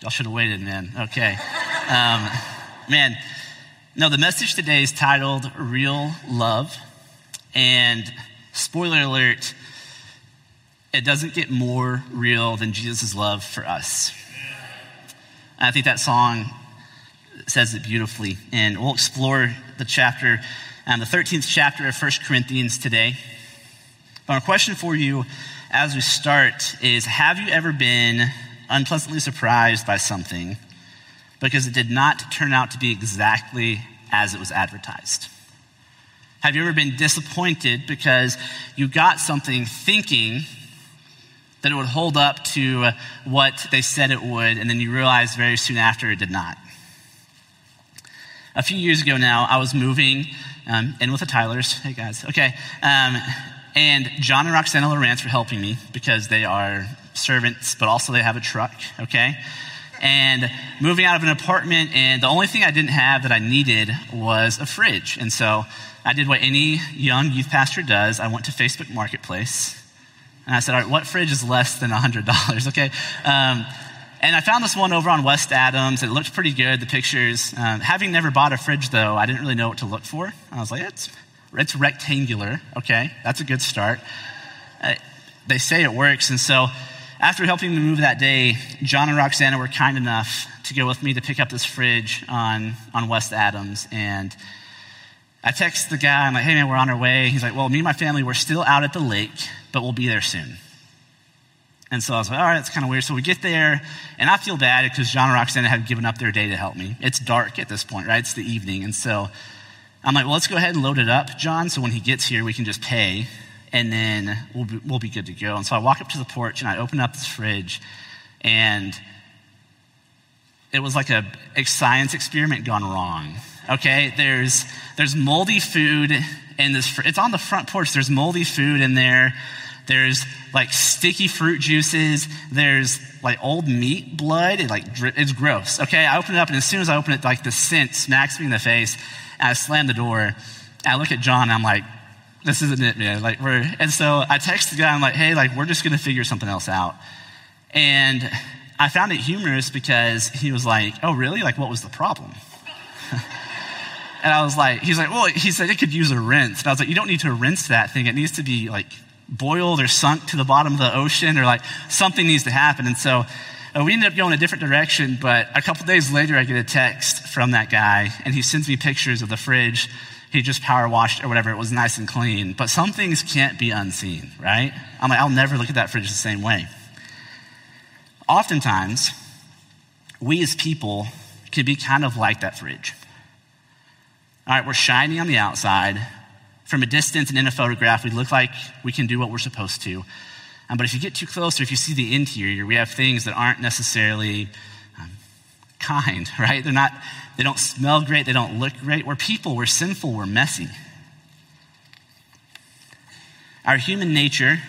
Y'all should have waited, man. Okay. Um, man, no, the message today is titled Real Love. And spoiler alert, it doesn't get more real than Jesus' love for us. I think that song says it beautifully. And we'll explore the chapter, um, the 13th chapter of 1 Corinthians today. Our question for you as we start is Have you ever been unpleasantly surprised by something because it did not turn out to be exactly as it was advertised? Have you ever been disappointed because you got something thinking that it would hold up to what they said it would, and then you realized very soon after it did not? A few years ago now, I was moving um, in with the Tylers. Hey guys, okay. Um, and John and Roxana Lawrence were helping me because they are servants, but also they have a truck, okay? And moving out of an apartment, and the only thing I didn't have that I needed was a fridge. And so I did what any young youth pastor does I went to Facebook Marketplace. And I said, all right, what fridge is less than $100? Okay. Um, and I found this one over on West Adams. It looked pretty good, the pictures. Um, having never bought a fridge, though, I didn't really know what to look for. I was like, it's, it's rectangular. Okay, that's a good start. Uh, they say it works. And so after helping me move that day, John and Roxana were kind enough to go with me to pick up this fridge on, on West Adams. And I text the guy, I'm like, hey man, we're on our way. He's like, well, me and my family, we're still out at the lake, but we'll be there soon. And so I was like, all right, that's kind of weird. So we get there, and I feel bad because John and Roxana had given up their day to help me. It's dark at this point, right? It's the evening. And so I'm like, well, let's go ahead and load it up, John, so when he gets here, we can just pay and then we'll be, we'll be good to go. And so I walk up to the porch and I open up this fridge, and it was like a, a science experiment gone wrong. Okay, there's there's moldy food in this. It's on the front porch. There's moldy food in there. There's like sticky fruit juices. There's like old meat blood. It like it's gross. Okay, I open it up, and as soon as I open it, like the scent smacks me in the face. I slam the door. I look at John. And I'm like, this isn't it, man. Like we're, and so I text the guy, I'm like, hey, like we're just gonna figure something else out. And I found it humorous because he was like, oh, really? Like, what was the problem? and I was like, he's like, well, he said it could use a rinse. And I was like, you don't need to rinse that thing. It needs to be like boiled or sunk to the bottom of the ocean or like something needs to happen. And so uh, we ended up going a different direction. But a couple days later, I get a text from that guy and he sends me pictures of the fridge he just power washed or whatever. It was nice and clean. But some things can't be unseen, right? I'm like, I'll never look at that fridge the same way. Oftentimes, we as people can be kind of like that fridge. All right, we're shiny on the outside. From a distance and in a photograph, we look like we can do what we're supposed to. Um, but if you get too close or if you see the interior, we have things that aren't necessarily um, kind, right? They're not, they don't smell great. They don't look great. We're people. We're sinful. We're messy. Our human nature,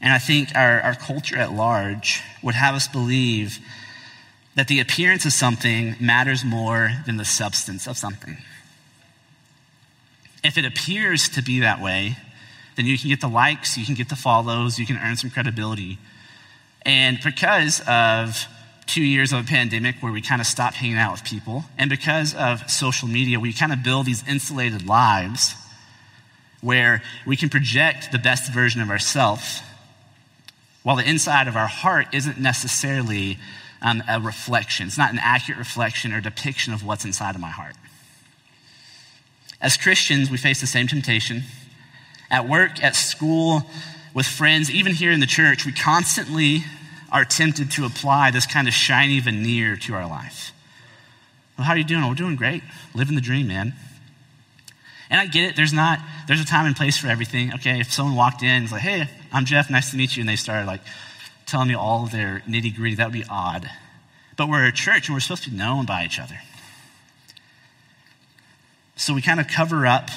and I think our, our culture at large, would have us believe that the appearance of something matters more than the substance of something. If it appears to be that way, then you can get the likes, you can get the follows, you can earn some credibility. And because of two years of a pandemic where we kind of stopped hanging out with people. And because of social media, we kind of build these insulated lives where we can project the best version of ourselves while the inside of our heart isn't necessarily um, a reflection. It's not an accurate reflection or depiction of what's inside of my heart. As Christians, we face the same temptation. At work, at school, with friends, even here in the church, we constantly are tempted to apply this kind of shiny veneer to our life. Well, how are you doing? we're doing great. Living the dream, man. And I get it. There's not, there's a time and place for everything. Okay, if someone walked in and was like, hey, I'm Jeff, nice to meet you, and they started like telling me all their nitty gritty, that would be odd. But we're a church and we're supposed to be known by each other. So we kind of cover up,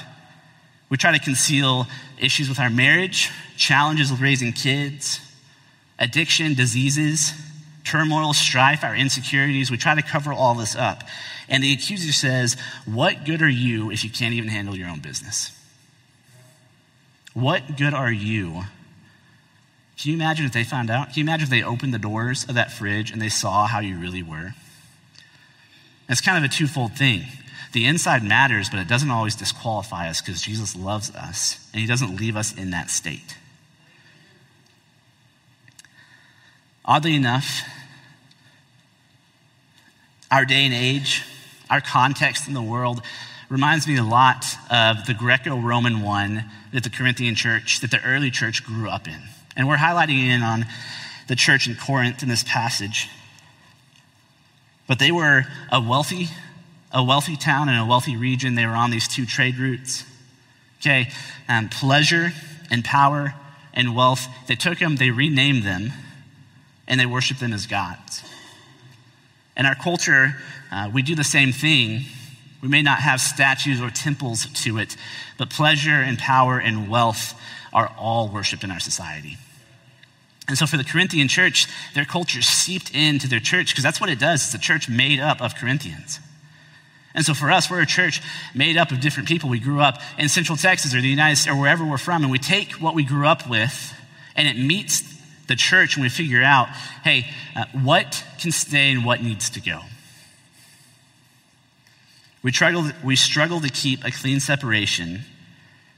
we try to conceal issues with our marriage, challenges with raising kids, addiction, diseases, turmoil, strife, our insecurities. We try to cover all this up. And the accuser says, What good are you if you can't even handle your own business? What good are you? Can you imagine if they found out? Can you imagine if they opened the doors of that fridge and they saw how you really were? It's kind of a twofold thing. The inside matters, but it doesn't always disqualify us because Jesus loves us and he doesn't leave us in that state. Oddly enough, our day and age, our context in the world reminds me a lot of the Greco Roman one that the Corinthian church, that the early church grew up in. And we're highlighting in on the church in Corinth in this passage. But they were a wealthy, a wealthy town and a wealthy region. They were on these two trade routes. Okay, um, pleasure and power and wealth. They took them, they renamed them, and they worshiped them as gods. In our culture, uh, we do the same thing. We may not have statues or temples to it, but pleasure and power and wealth are all worshiped in our society. And so for the Corinthian church, their culture seeped into their church because that's what it does. It's a church made up of Corinthians. And so for us, we're a church made up of different people. We grew up in Central Texas or the United States or wherever we're from, and we take what we grew up with and it meets the church and we figure out, hey, uh, what can stay and what needs to go. We struggle, we struggle to keep a clean separation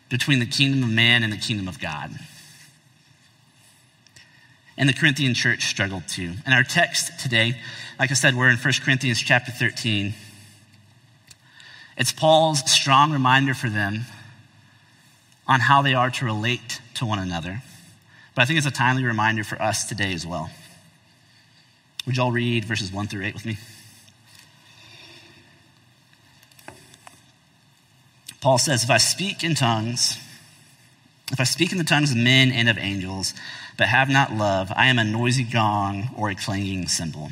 between the kingdom of man and the kingdom of God. And the Corinthian church struggled too. And our text today, like I said, we're in 1 Corinthians chapter 13. It's Paul's strong reminder for them on how they are to relate to one another. But I think it's a timely reminder for us today as well. Would you all read verses 1 through 8 with me? Paul says, If I speak in tongues, if I speak in the tongues of men and of angels, but have not love, I am a noisy gong or a clanging cymbal.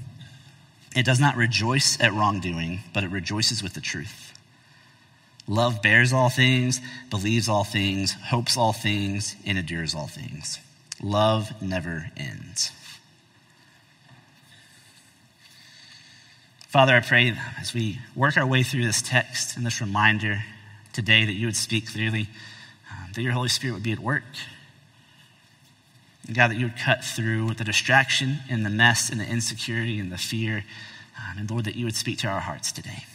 It does not rejoice at wrongdoing, but it rejoices with the truth. Love bears all things, believes all things, hopes all things, and endures all things. Love never ends. Father, I pray as we work our way through this text and this reminder today that you would speak clearly, um, that your Holy Spirit would be at work. God, that you would cut through the distraction and the mess and the insecurity and the fear. Um, and Lord, that you would speak to our hearts today.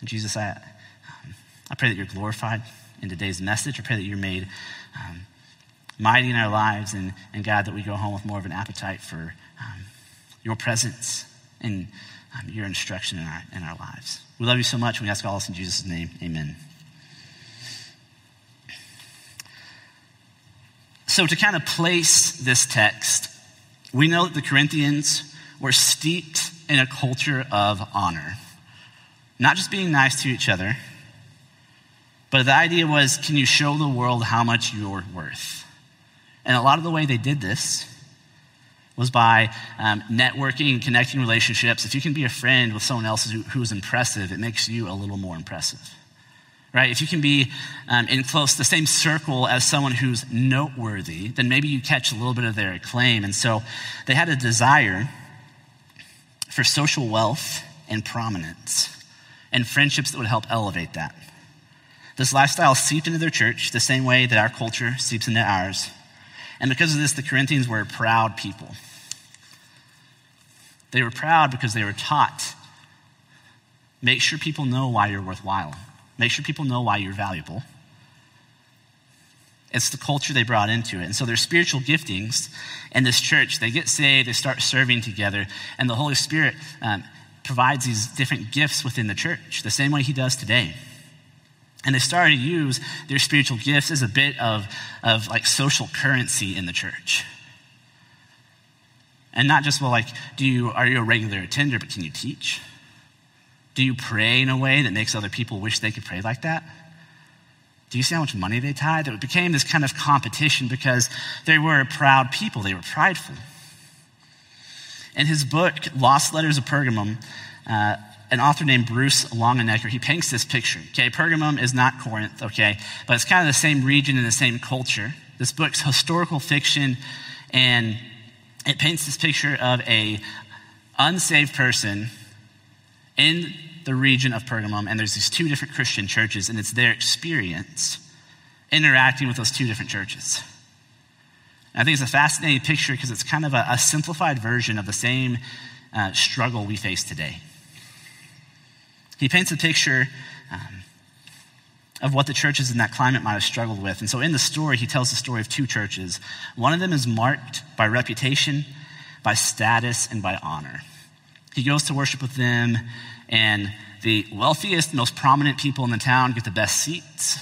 And Jesus, I, um, I pray that you're glorified in today's message. I pray that you're made um, mighty in our lives. And, and God, that we go home with more of an appetite for um, your presence and um, your instruction in our, in our lives. We love you so much. We ask all this in Jesus' name. Amen. So, to kind of place this text, we know that the Corinthians were steeped in a culture of honor. Not just being nice to each other, but the idea was can you show the world how much you're worth? And a lot of the way they did this was by um, networking and connecting relationships. If you can be a friend with someone else who, who's impressive, it makes you a little more impressive. Right? If you can be um, in close, the same circle as someone who's noteworthy, then maybe you catch a little bit of their acclaim. And so they had a desire for social wealth and prominence and friendships that would help elevate that. This lifestyle seeped into their church the same way that our culture seeps into ours. And because of this, the Corinthians were a proud people. They were proud because they were taught make sure people know why you're worthwhile, make sure people know why you're valuable. It's the culture they brought into it. And so their spiritual giftings in this church, they get saved, they start serving together, and the Holy Spirit um, provides these different gifts within the church, the same way He does today. And they started to use their spiritual gifts as a bit of, of like social currency in the church. And not just, well, like, do you, are you a regular attender, but can you teach? Do you pray in a way that makes other people wish they could pray like that? Do you see how much money they tithed? It became this kind of competition because they were proud people, they were prideful. In his book, Lost Letters of Pergamum, uh, an author named Bruce Longenecker, he paints this picture. Okay, Pergamum is not Corinth, okay, but it's kind of the same region and the same culture. This book's historical fiction, and it paints this picture of a unsaved person in the region of Pergamum, and there's these two different Christian churches, and it's their experience interacting with those two different churches. And I think it's a fascinating picture because it's kind of a, a, simplified version of the same uh, struggle we face today. He paints a picture um, of what the churches in that climate might have struggled with. And so in the story, he tells the story of two churches. One of them is marked by reputation, by status, and by honor. He goes to worship with them, and the wealthiest, most prominent people in the town get the best seats.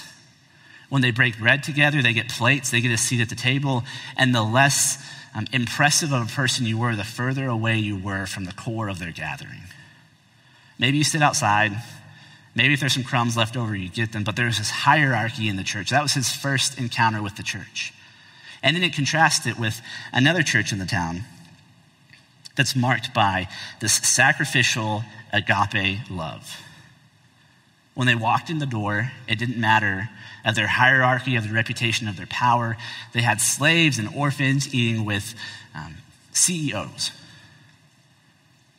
When they break bread together, they get plates, they get a seat at the table, and the less um, impressive of a person you were, the further away you were from the core of their gathering. Maybe you sit outside. Maybe if there's some crumbs left over, you get them. But there's this hierarchy in the church. That was his first encounter with the church. And then it contrasts it with another church in the town that's marked by this sacrificial agape love. When they walked in the door, it didn't matter of their hierarchy, of their reputation, of their power. They had slaves and orphans eating with um, CEOs.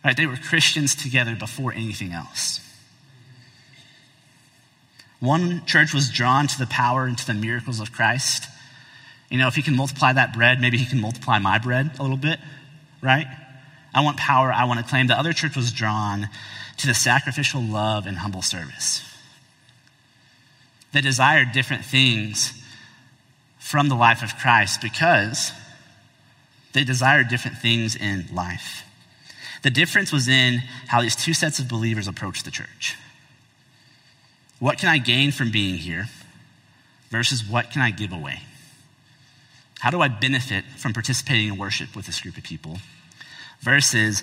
Right? They were Christians together before anything else. One church was drawn to the power and to the miracles of Christ. You know, if he can multiply that bread, maybe he can multiply my bread a little bit, right? I want power, I want to claim. The other church was drawn to the sacrificial love and humble service. They desired different things from the life of Christ because they desired different things in life. The difference was in how these two sets of believers approached the church. What can I gain from being here versus what can I give away? How do I benefit from participating in worship with this group of people? Versus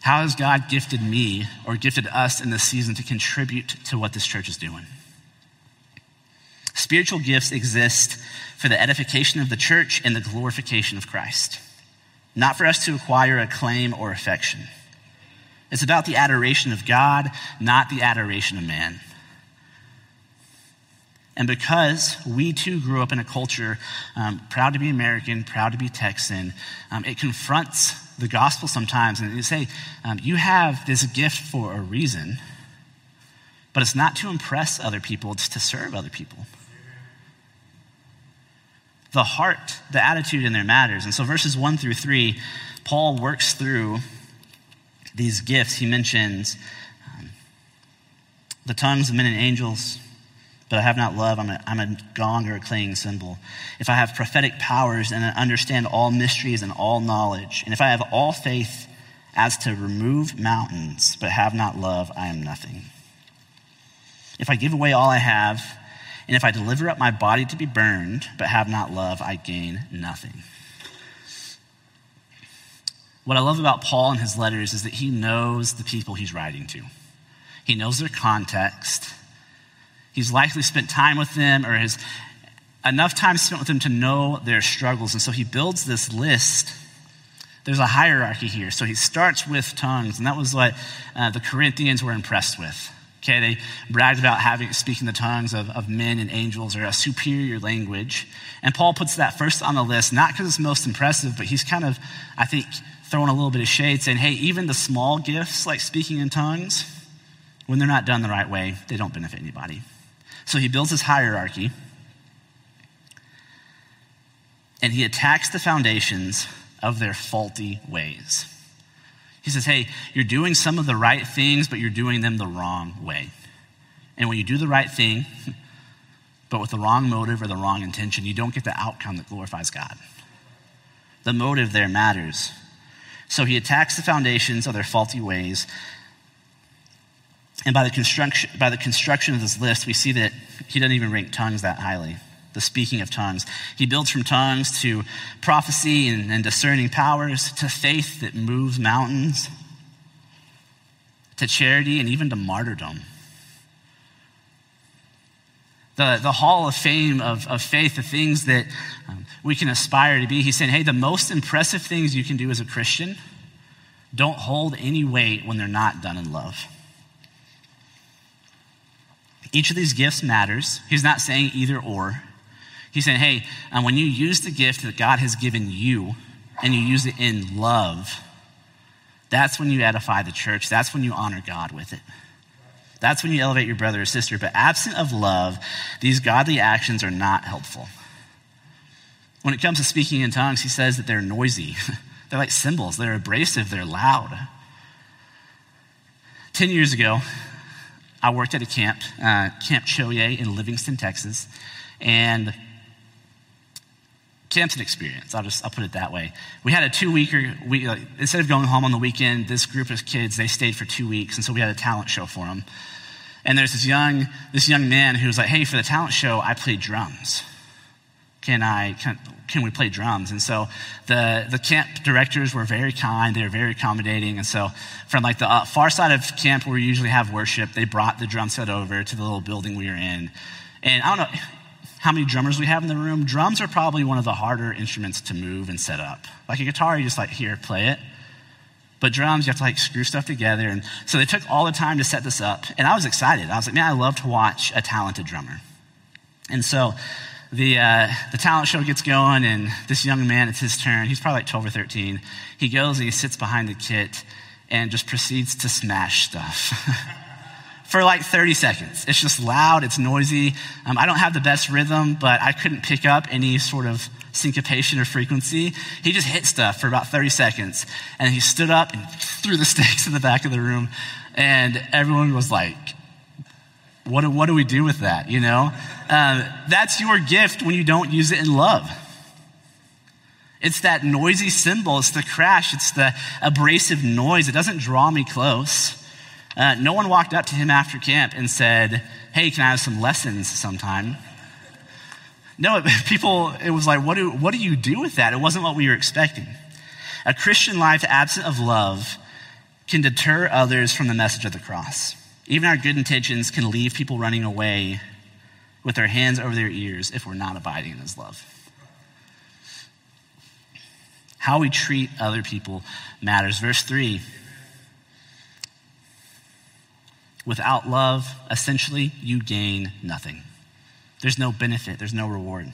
how has God gifted me or gifted us in this season to contribute to what this church is doing? Spiritual gifts exist for the edification of the church and the glorification of Christ, not for us to acquire acclaim or affection. It's about the adoration of God, not the adoration of man. And because we too grew up in a culture um, proud to be American, proud to be Texan, um, it confronts the gospel sometimes and they say, um, You have this gift for a reason, but it's not to impress other people, it's to serve other people. The heart, the attitude in there matters. And so, verses one through three, Paul works through these gifts. He mentions um, the tongues of men and angels but I have not love, I'm a, I'm a gong or a clanging cymbal. If I have prophetic powers and I understand all mysteries and all knowledge, and if I have all faith as to remove mountains, but have not love, I am nothing. If I give away all I have, and if I deliver up my body to be burned, but have not love, I gain nothing. What I love about Paul and his letters is that he knows the people he's writing to. He knows their context. He's likely spent time with them or has enough time spent with them to know their struggles. And so he builds this list. There's a hierarchy here. So he starts with tongues, and that was what uh, the Corinthians were impressed with. Okay, they bragged about having speaking the tongues of, of men and angels or a superior language. And Paul puts that first on the list, not because it's most impressive, but he's kind of, I think, throwing a little bit of shade, saying, hey, even the small gifts like speaking in tongues, when they're not done the right way, they don't benefit anybody. So he builds his hierarchy and he attacks the foundations of their faulty ways. He says, Hey, you're doing some of the right things, but you're doing them the wrong way. And when you do the right thing, but with the wrong motive or the wrong intention, you don't get the outcome that glorifies God. The motive there matters. So he attacks the foundations of their faulty ways and by the, construction, by the construction of this list, we see that he doesn't even rank tongues that highly, the speaking of tongues. He builds from tongues to prophecy and, and discerning powers, to faith that moves mountains, to charity, and even to martyrdom. the, the hall of fame of, of faith, the things that um, we can aspire to be. He's saying, hey, the most impressive things you can do as a Christian don't hold any weight when they're not done in love. Each of these gifts matters. He's not saying either or. He's saying, hey, um, when you use the gift that God has given you and you use it in love, that's when you edify the church. That's when you honor God with it. That's when you elevate your brother or sister. But absent of love, these godly actions are not helpful. When it comes to speaking in tongues, he says that they're noisy. they're like cymbals, they're abrasive, they're loud. Ten years ago, I worked at a camp, uh, Camp Cho-Yeh in Livingston, Texas, and camp's an experience. I'll just I'll put it that way. We had a two weeker. We uh, instead of going home on the weekend, this group of kids they stayed for two weeks, and so we had a talent show for them. And there's this young, this young man who was like, hey, for the talent show, I play drums. Can I, can, can we play drums? And so the, the camp directors were very kind. They were very accommodating. And so from like the uh, far side of camp where we usually have worship, they brought the drum set over to the little building we were in. And I don't know how many drummers we have in the room. Drums are probably one of the harder instruments to move and set up. Like a guitar, you just like, here, play it. But drums, you have to like screw stuff together. And so they took all the time to set this up. And I was excited. I was like, man, I love to watch a talented drummer. And so the, uh, the talent show gets going, and this young man, it's his turn. He's probably like 12 or 13. He goes and he sits behind the kit and just proceeds to smash stuff. for like 30 seconds. It's just loud, it's noisy. Um, I don't have the best rhythm, but I couldn't pick up any sort of syncopation or frequency. He just hit stuff for about 30 seconds. And he stood up and threw the stakes in the back of the room. And everyone was like, what do, what do we do with that? You know? Um, that's your gift when you don't use it in love. It's that noisy cymbal, it's the crash, it's the abrasive noise. It doesn't draw me close. Uh, no one walked up to him after camp and said, Hey, can I have some lessons sometime? No, people, it was like, what do, what do you do with that? It wasn't what we were expecting. A Christian life absent of love can deter others from the message of the cross. Even our good intentions can leave people running away with their hands over their ears if we're not abiding in his love. How we treat other people matters. Verse 3 Without love, essentially, you gain nothing. There's no benefit, there's no reward.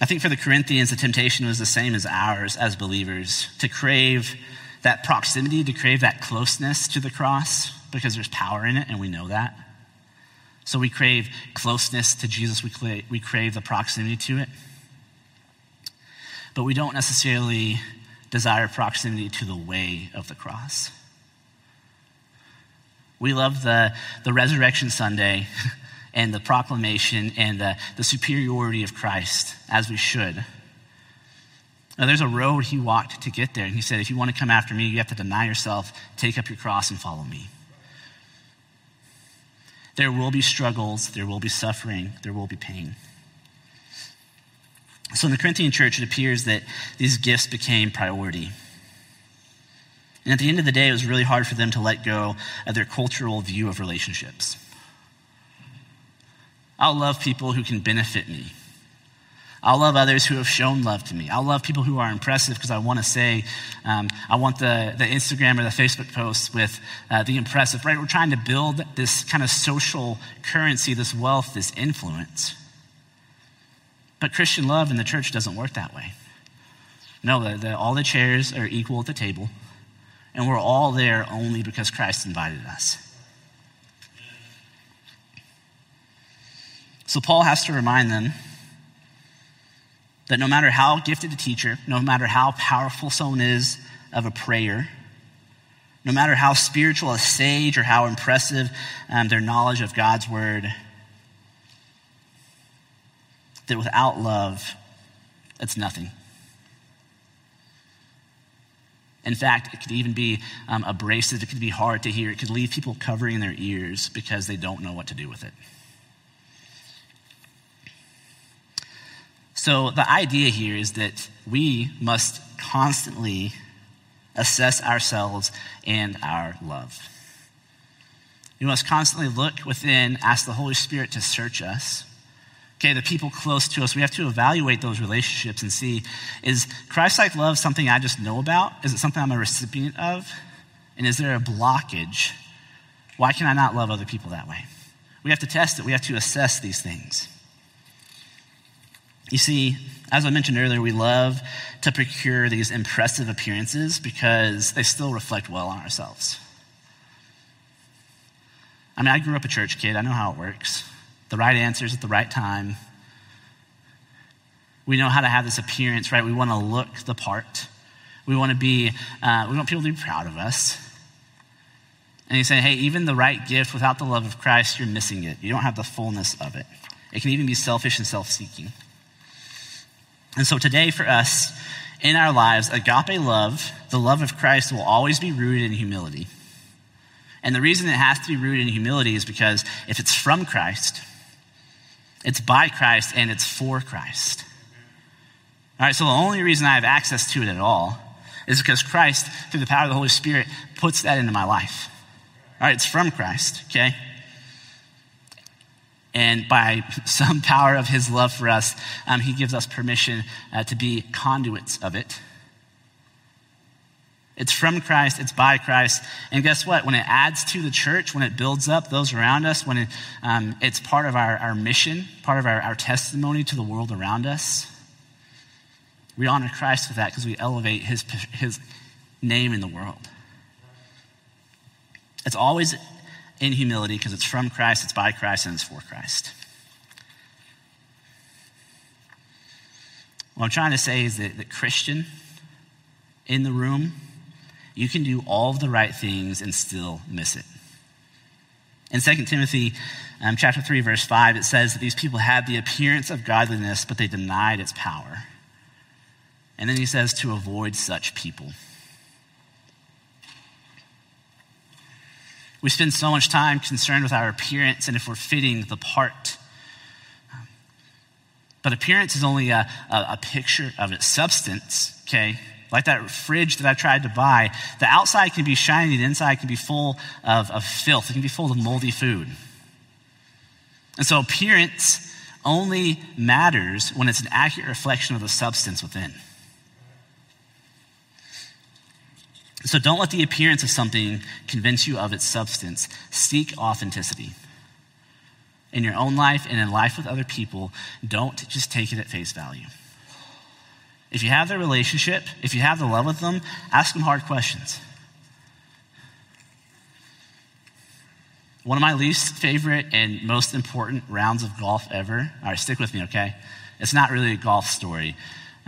I think for the Corinthians, the temptation was the same as ours as believers to crave that proximity, to crave that closeness to the cross because there's power in it, and we know that. So we crave closeness to Jesus, we, crave, we crave the proximity to it. But we don't necessarily desire proximity to the way of the cross. We love the, the resurrection Sunday and the proclamation and the, the superiority of Christ, as we should. Now, there's a road he walked to get there, and he said, If you want to come after me, you have to deny yourself, take up your cross, and follow me. There will be struggles, there will be suffering, there will be pain. So, in the Corinthian church, it appears that these gifts became priority. And at the end of the day, it was really hard for them to let go of their cultural view of relationships. I'll love people who can benefit me. I'll love others who have shown love to me. I'll love people who are impressive because I want to say, um, I want the, the Instagram or the Facebook posts with uh, the impressive, right? We're trying to build this kind of social currency, this wealth, this influence. But Christian love in the church doesn't work that way. No, the, the, all the chairs are equal at the table. And we're all there only because Christ invited us. So Paul has to remind them that no matter how gifted a teacher, no matter how powerful someone is of a prayer, no matter how spiritual a sage or how impressive um, their knowledge of God's word, that without love, it's nothing. In fact, it could even be um, abrasive. It could be hard to hear. It could leave people covering their ears because they don't know what to do with it. So, the idea here is that we must constantly assess ourselves and our love. We must constantly look within, ask the Holy Spirit to search us. Okay, the people close to us, we have to evaluate those relationships and see is Christ like love something I just know about? Is it something I'm a recipient of? And is there a blockage? Why can I not love other people that way? We have to test it, we have to assess these things. You see, as I mentioned earlier, we love to procure these impressive appearances because they still reflect well on ourselves. I mean, I grew up a church kid, I know how it works. The right answers at the right time. We know how to have this appearance, right? We want to look the part. We want to be, uh, we want people to be proud of us. And he's saying, hey, even the right gift without the love of Christ, you're missing it. You don't have the fullness of it. It can even be selfish and self seeking. And so today, for us, in our lives, agape love, the love of Christ, will always be rooted in humility. And the reason it has to be rooted in humility is because if it's from Christ, it's by Christ, and it's for Christ. All right, so the only reason I have access to it at all is because Christ, through the power of the Holy Spirit, puts that into my life. All right, it's from Christ, okay? And by some power of his love for us, um, he gives us permission uh, to be conduits of it. It's from Christ, it's by Christ. And guess what? When it adds to the church, when it builds up those around us, when it, um, it's part of our, our mission, part of our, our testimony to the world around us, we honor Christ with that because we elevate his, his name in the world. It's always in humility because it's from Christ, it's by Christ, and it's for Christ. What I'm trying to say is that the Christian in the room, you can do all of the right things and still miss it. In 2 Timothy um, chapter 3, verse 5, it says that these people had the appearance of godliness, but they denied its power. And then he says to avoid such people. We spend so much time concerned with our appearance and if we're fitting the part. But appearance is only a, a, a picture of its substance, okay? Like that fridge that I tried to buy, the outside can be shiny, the inside can be full of, of filth, it can be full of moldy food. And so appearance only matters when it's an accurate reflection of the substance within. So don't let the appearance of something convince you of its substance. Seek authenticity. In your own life and in life with other people, don't just take it at face value. If you have the relationship, if you have the love with them, ask them hard questions. One of my least favorite and most important rounds of golf ever. All right, stick with me, okay? It's not really a golf story.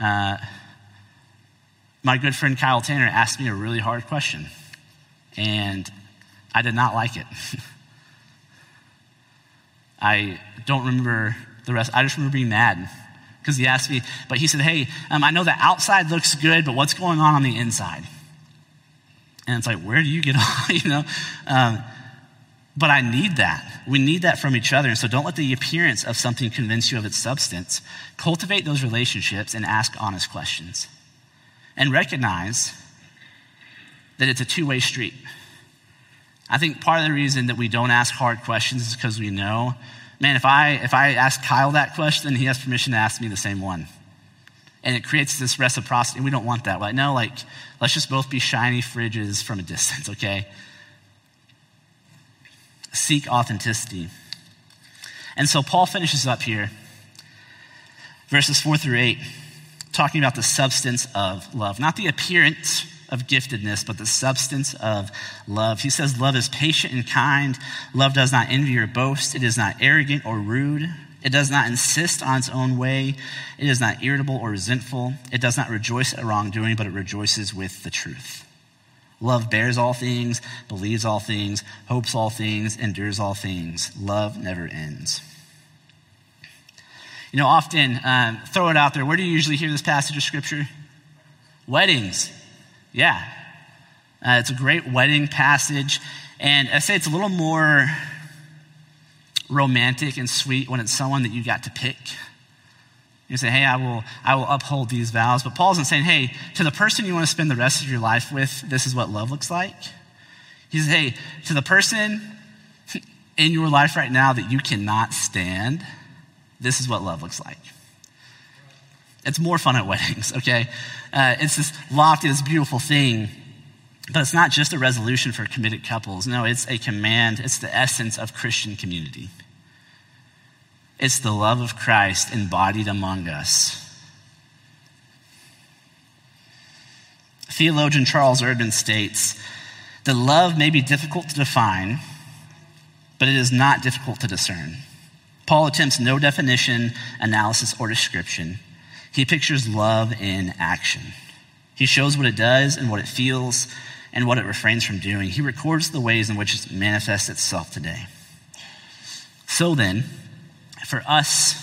Uh, my good friend Kyle Tanner asked me a really hard question, and I did not like it. I don't remember the rest. I just remember being mad because he asked me, but he said, Hey, um, I know the outside looks good, but what's going on on the inside? And it's like, where do you get on? you know? Um, but I need that. We need that from each other. And so don't let the appearance of something convince you of its substance. Cultivate those relationships and ask honest questions and recognize that it's a two way street. I think part of the reason that we don't ask hard questions is because we know, man, if I, if I ask Kyle that question, he has permission to ask me the same one. And it creates this reciprocity. And we don't want that. Like, no, like, let's just both be shiny fridges from a distance, okay? Seek authenticity. And so Paul finishes up here, verses 4 through 8 talking about the substance of love, not the appearance of giftedness, but the substance of love. He says, Love is patient and kind. Love does not envy or boast. It is not arrogant or rude. It does not insist on its own way. It is not irritable or resentful. It does not rejoice at wrongdoing, but it rejoices with the truth. Love bears all things, believes all things, hopes all things, endures all things. Love never ends. You know, often, um, throw it out there. Where do you usually hear this passage of Scripture? Weddings. Yeah. Uh, it's a great wedding passage. And I say it's a little more romantic and sweet when it's someone that you got to pick. You say, hey, I will, I will uphold these vows. But Paul's isn't saying, hey, to the person you want to spend the rest of your life with, this is what love looks like. He says, hey, to the person in your life right now that you cannot stand, this is what love looks like. It's more fun at weddings, okay? Uh, it's this lofty, this beautiful thing, but it's not just a resolution for committed couples. No, it's a command, it's the essence of Christian community. It's the love of Christ embodied among us. Theologian Charles Erdman states that love may be difficult to define, but it is not difficult to discern. Paul attempts no definition, analysis, or description. He pictures love in action. He shows what it does and what it feels and what it refrains from doing. He records the ways in which it manifests itself today. So then, for us,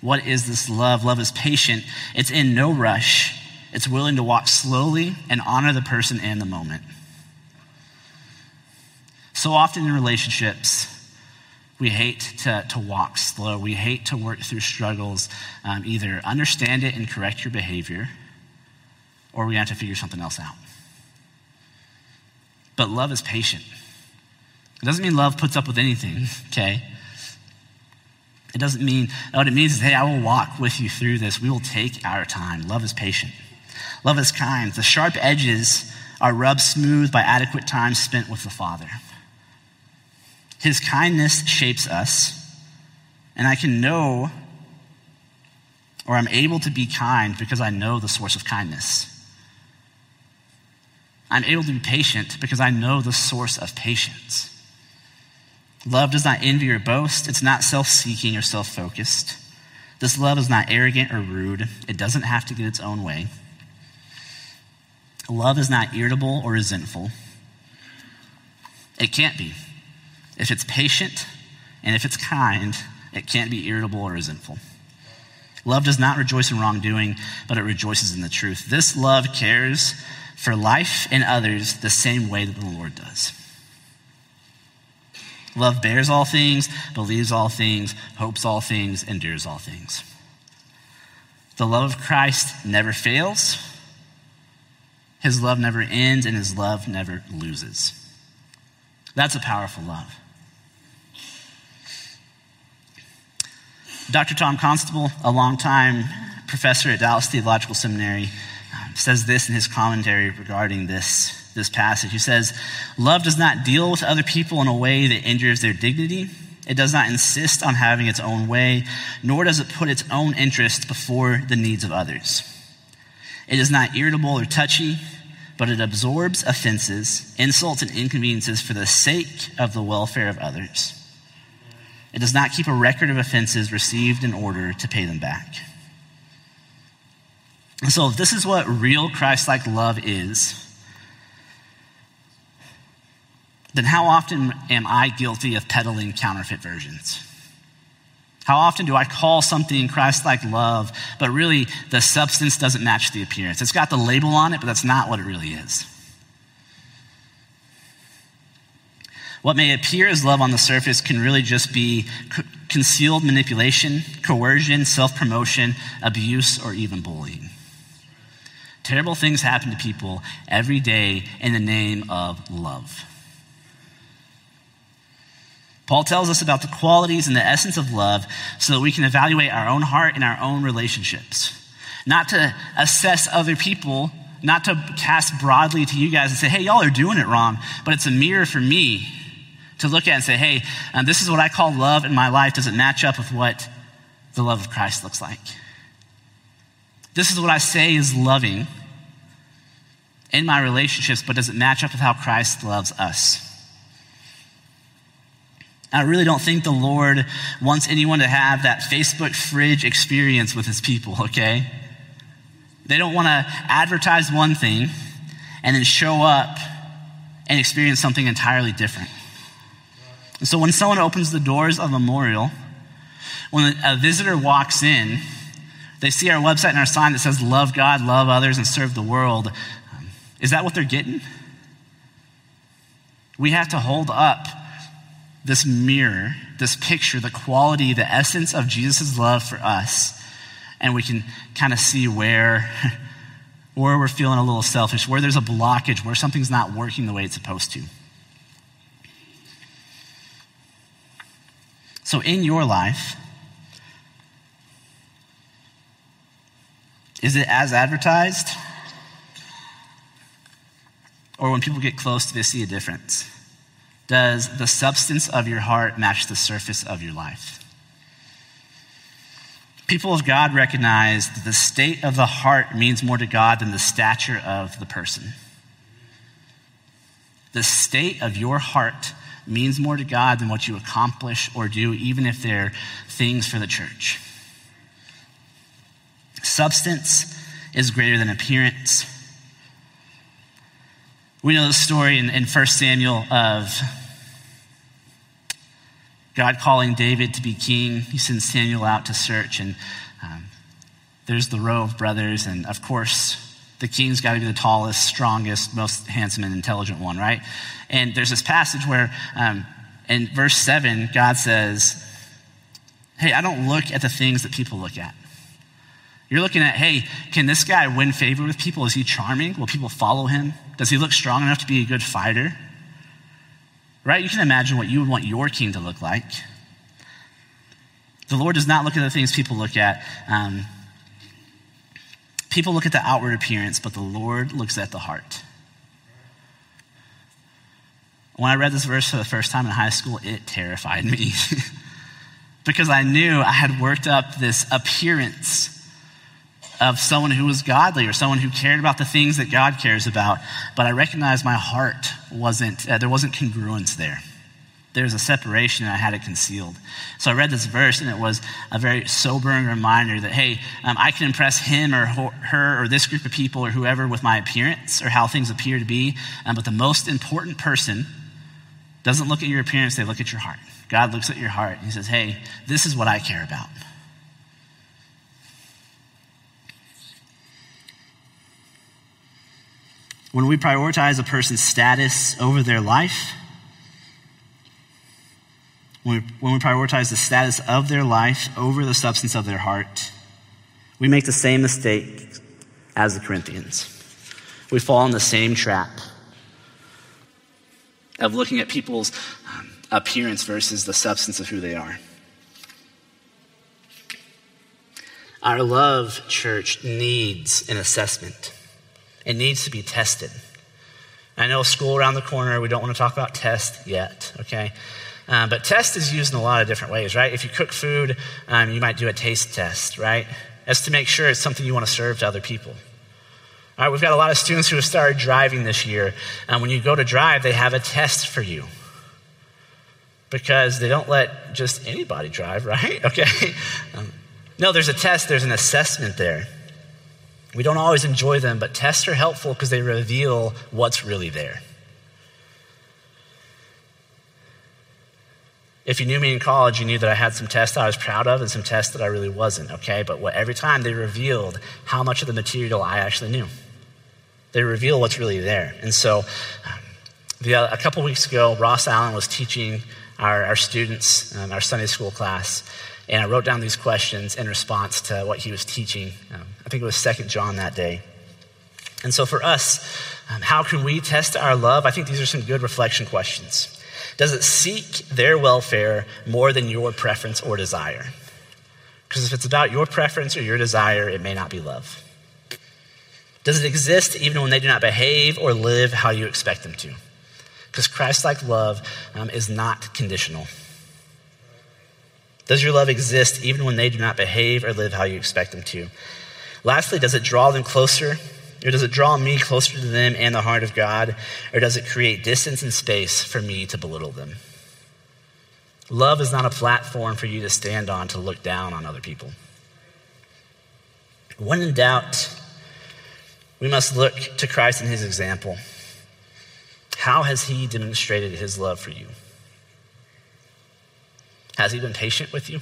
what is this love? Love is patient, it's in no rush, it's willing to walk slowly and honor the person and the moment. So often in relationships, we hate to, to walk slow. We hate to work through struggles. Um, either understand it and correct your behavior, or we have to figure something else out. But love is patient. It doesn't mean love puts up with anything, okay? It doesn't mean, what it means is, hey, I will walk with you through this. We will take our time. Love is patient. Love is kind. The sharp edges are rubbed smooth by adequate time spent with the Father. His kindness shapes us, and I can know or I'm able to be kind because I know the source of kindness. I'm able to be patient because I know the source of patience. Love does not envy or boast, it's not self seeking or self focused. This love is not arrogant or rude, it doesn't have to get its own way. Love is not irritable or resentful. It can't be. If it's patient and if it's kind, it can't be irritable or resentful. Love does not rejoice in wrongdoing, but it rejoices in the truth. This love cares for life and others the same way that the Lord does. Love bears all things, believes all things, hopes all things, endures all things. The love of Christ never fails. His love never ends, and his love never loses. That's a powerful love. Dr. Tom Constable, a longtime professor at Dallas Theological Seminary, um, says this in his commentary regarding this, this passage. He says, Love does not deal with other people in a way that injures their dignity. It does not insist on having its own way, nor does it put its own interests before the needs of others. It is not irritable or touchy, but it absorbs offenses, insults, and inconveniences for the sake of the welfare of others. It does not keep a record of offenses received in order to pay them back. And so, if this is what real Christ like love is, then how often am I guilty of peddling counterfeit versions? How often do I call something Christ like love, but really the substance doesn't match the appearance? It's got the label on it, but that's not what it really is. What may appear as love on the surface can really just be concealed manipulation, coercion, self promotion, abuse, or even bullying. Terrible things happen to people every day in the name of love. Paul tells us about the qualities and the essence of love so that we can evaluate our own heart and our own relationships. Not to assess other people, not to cast broadly to you guys and say, hey, y'all are doing it wrong, but it's a mirror for me to look at and say, hey, um, this is what I call love in my life. Does it match up with what the love of Christ looks like? This is what I say is loving in my relationships, but does it match up with how Christ loves us? I really don't think the Lord wants anyone to have that Facebook fridge experience with his people, okay? They don't want to advertise one thing and then show up and experience something entirely different. And so when someone opens the doors of a memorial, when a visitor walks in, they see our website and our sign that says, Love God, love others, and serve the world. Um, is that what they're getting? We have to hold up this mirror, this picture, the quality, the essence of Jesus' love for us, and we can kind of see where, where we're feeling a little selfish, where there's a blockage, where something's not working the way it's supposed to. So, in your life, is it as advertised? Or when people get close, do they see a difference? Does the substance of your heart match the surface of your life? People of God recognize that the state of the heart means more to God than the stature of the person. The state of your heart means more to God than what you accomplish or do, even if they're things for the church. Substance is greater than appearance. We know the story in, in 1 Samuel of God calling David to be king. He sends Samuel out to search, and um, there's the row of brothers, and of course, the king's got to be the tallest, strongest, most handsome, and intelligent one, right? And there's this passage where um, in verse 7, God says, Hey, I don't look at the things that people look at. You're looking at, hey, can this guy win favor with people? Is he charming? Will people follow him? Does he look strong enough to be a good fighter? Right? You can imagine what you would want your king to look like. The Lord does not look at the things people look at. Um, People look at the outward appearance, but the Lord looks at the heart. When I read this verse for the first time in high school, it terrified me because I knew I had worked up this appearance of someone who was godly or someone who cared about the things that God cares about, but I recognized my heart wasn't, uh, there wasn't congruence there there's a separation and I had it concealed. So I read this verse and it was a very sobering reminder that, hey, um, I can impress him or her or this group of people or whoever with my appearance or how things appear to be. Um, but the most important person doesn't look at your appearance, they look at your heart. God looks at your heart and he says, hey, this is what I care about. When we prioritize a person's status over their life, when we, when we prioritize the status of their life over the substance of their heart, we make the same mistake as the Corinthians. We fall in the same trap of looking at people's um, appearance versus the substance of who they are. Our love, church, needs an assessment. It needs to be tested. I know school around the corner, we don't want to talk about test yet, okay? Um, but test is used in a lot of different ways, right? If you cook food, um, you might do a taste test, right? As to make sure it's something you want to serve to other people. All right, we've got a lot of students who have started driving this year. And when you go to drive, they have a test for you. Because they don't let just anybody drive, right? Okay. Um, no, there's a test, there's an assessment there. We don't always enjoy them, but tests are helpful because they reveal what's really there. If you knew me in college, you knew that I had some tests that I was proud of and some tests that I really wasn't, okay? But what, every time they revealed how much of the material I actually knew. They reveal what's really there. And so, um, the, uh, a couple weeks ago, Ross Allen was teaching our, our students, um, our Sunday school class, and I wrote down these questions in response to what he was teaching. Um, I think it was Second John that day. And so, for us, um, how can we test our love? I think these are some good reflection questions. Does it seek their welfare more than your preference or desire? Because if it's about your preference or your desire, it may not be love. Does it exist even when they do not behave or live how you expect them to? Because Christ like love um, is not conditional. Does your love exist even when they do not behave or live how you expect them to? Lastly, does it draw them closer or does it draw me closer to them and the heart of God? Or does it create distance and space for me to belittle them? Love is not a platform for you to stand on to look down on other people. When in doubt, we must look to Christ and his example. How has he demonstrated his love for you? Has he been patient with you?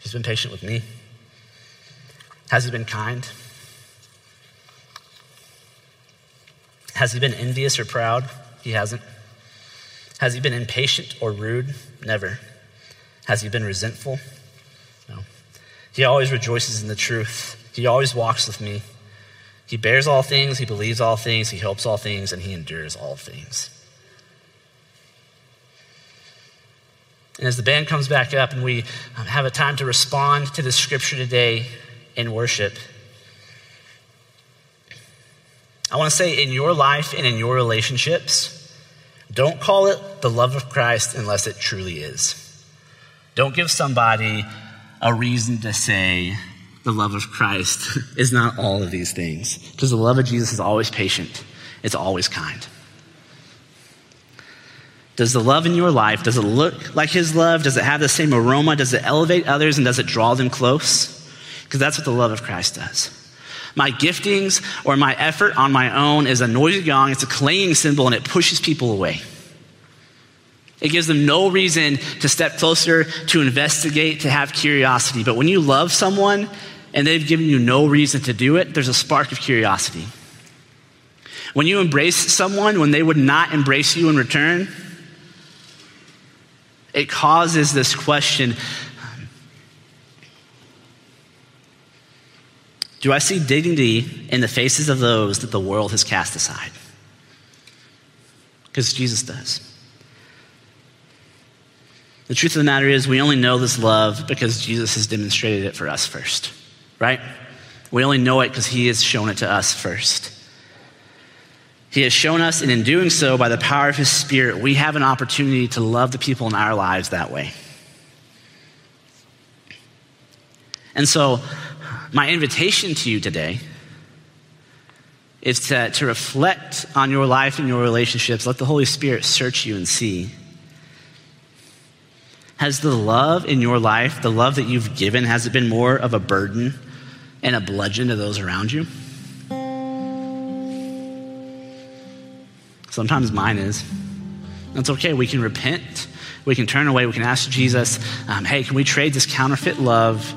He's been patient with me. Has he been kind? Has he been envious or proud? He hasn't. Has he been impatient or rude? Never. Has he been resentful? No. He always rejoices in the truth. He always walks with me. He bears all things, he believes all things, he hopes all things, and he endures all things. And as the band comes back up and we um, have a time to respond to the scripture today in worship, I want to say in your life and in your relationships, don't call it the love of Christ unless it truly is. Don't give somebody a reason to say the love of Christ is not all of these things. Because the love of Jesus is always patient, it's always kind. Does the love in your life, does it look like his love? Does it have the same aroma? Does it elevate others and does it draw them close? Because that's what the love of Christ does. My giftings or my effort on my own is a noisy gong, it's a clanging cymbal, and it pushes people away. It gives them no reason to step closer, to investigate, to have curiosity. But when you love someone and they've given you no reason to do it, there's a spark of curiosity. When you embrace someone when they would not embrace you in return, it causes this question Do I see dignity in the faces of those that the world has cast aside? Because Jesus does. The truth of the matter is, we only know this love because Jesus has demonstrated it for us first, right? We only know it because he has shown it to us first. He has shown us, and in doing so, by the power of his Spirit, we have an opportunity to love the people in our lives that way. And so, my invitation to you today is to, to reflect on your life and your relationships. Let the Holy Spirit search you and see. Has the love in your life, the love that you've given, has it been more of a burden and a bludgeon to those around you? Sometimes mine is. That's okay. We can repent. We can turn away. We can ask Jesus, um, hey, can we trade this counterfeit love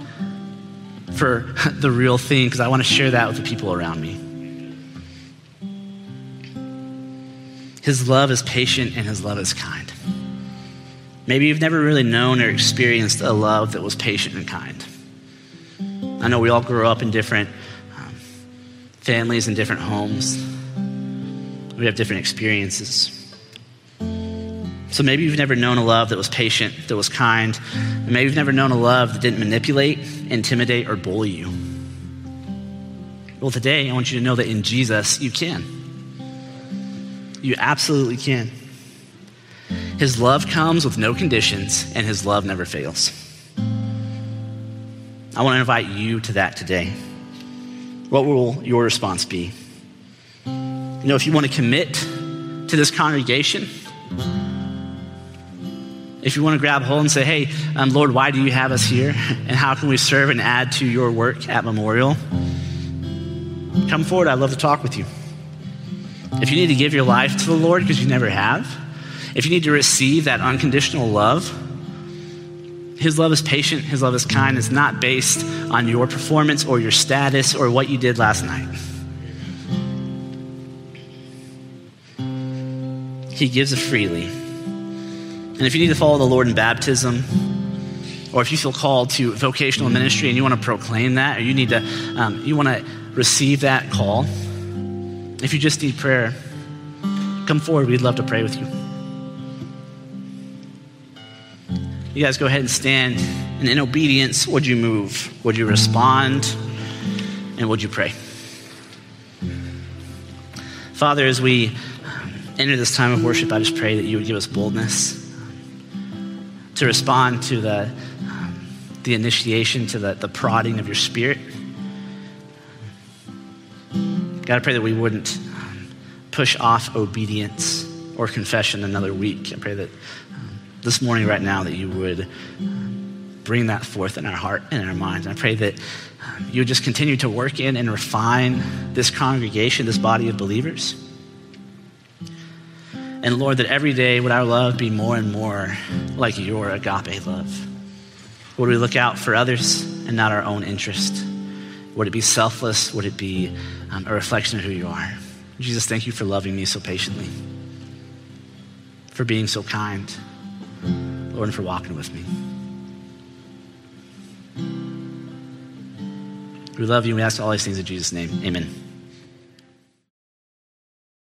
for the real thing because I want to share that with the people around me. His love is patient and his love is kind. Maybe you've never really known or experienced a love that was patient and kind. I know we all grew up in different um, families and different homes. We have different experiences. So maybe you've never known a love that was patient, that was kind. Maybe you've never known a love that didn't manipulate, intimidate, or bully you. Well, today I want you to know that in Jesus you can. You absolutely can. His love comes with no conditions, and his love never fails. I want to invite you to that today. What will your response be? You know, if you want to commit to this congregation, if you want to grab hold and say, hey, um, Lord, why do you have us here? And how can we serve and add to your work at Memorial? Come forward. I'd love to talk with you. If you need to give your life to the Lord because you never have, if you need to receive that unconditional love, His love is patient, His love is kind. It's not based on your performance or your status or what you did last night. He gives it freely. And if you need to follow the Lord in baptism, or if you feel called to vocational ministry and you want to proclaim that, or you need to, um, you want to receive that call, if you just need prayer, come forward. We'd love to pray with you. You guys go ahead and stand. And in obedience, would you move? Would you respond? And would you pray? Father, as we enter this time of worship, I just pray that you would give us boldness to respond to the, um, the initiation, to the, the prodding of your spirit. God, I pray that we wouldn't um, push off obedience or confession another week. I pray that um, this morning, right now, that you would um, bring that forth in our heart and in our minds. And I pray that um, you would just continue to work in and refine this congregation, this body of believers. And Lord, that every day would our love be more and more like your agape love. Would we look out for others and not our own interest? Would it be selfless? Would it be um, a reflection of who you are? Jesus, thank you for loving me so patiently, for being so kind, Lord, and for walking with me. We love you and we ask all these things in Jesus' name. Amen.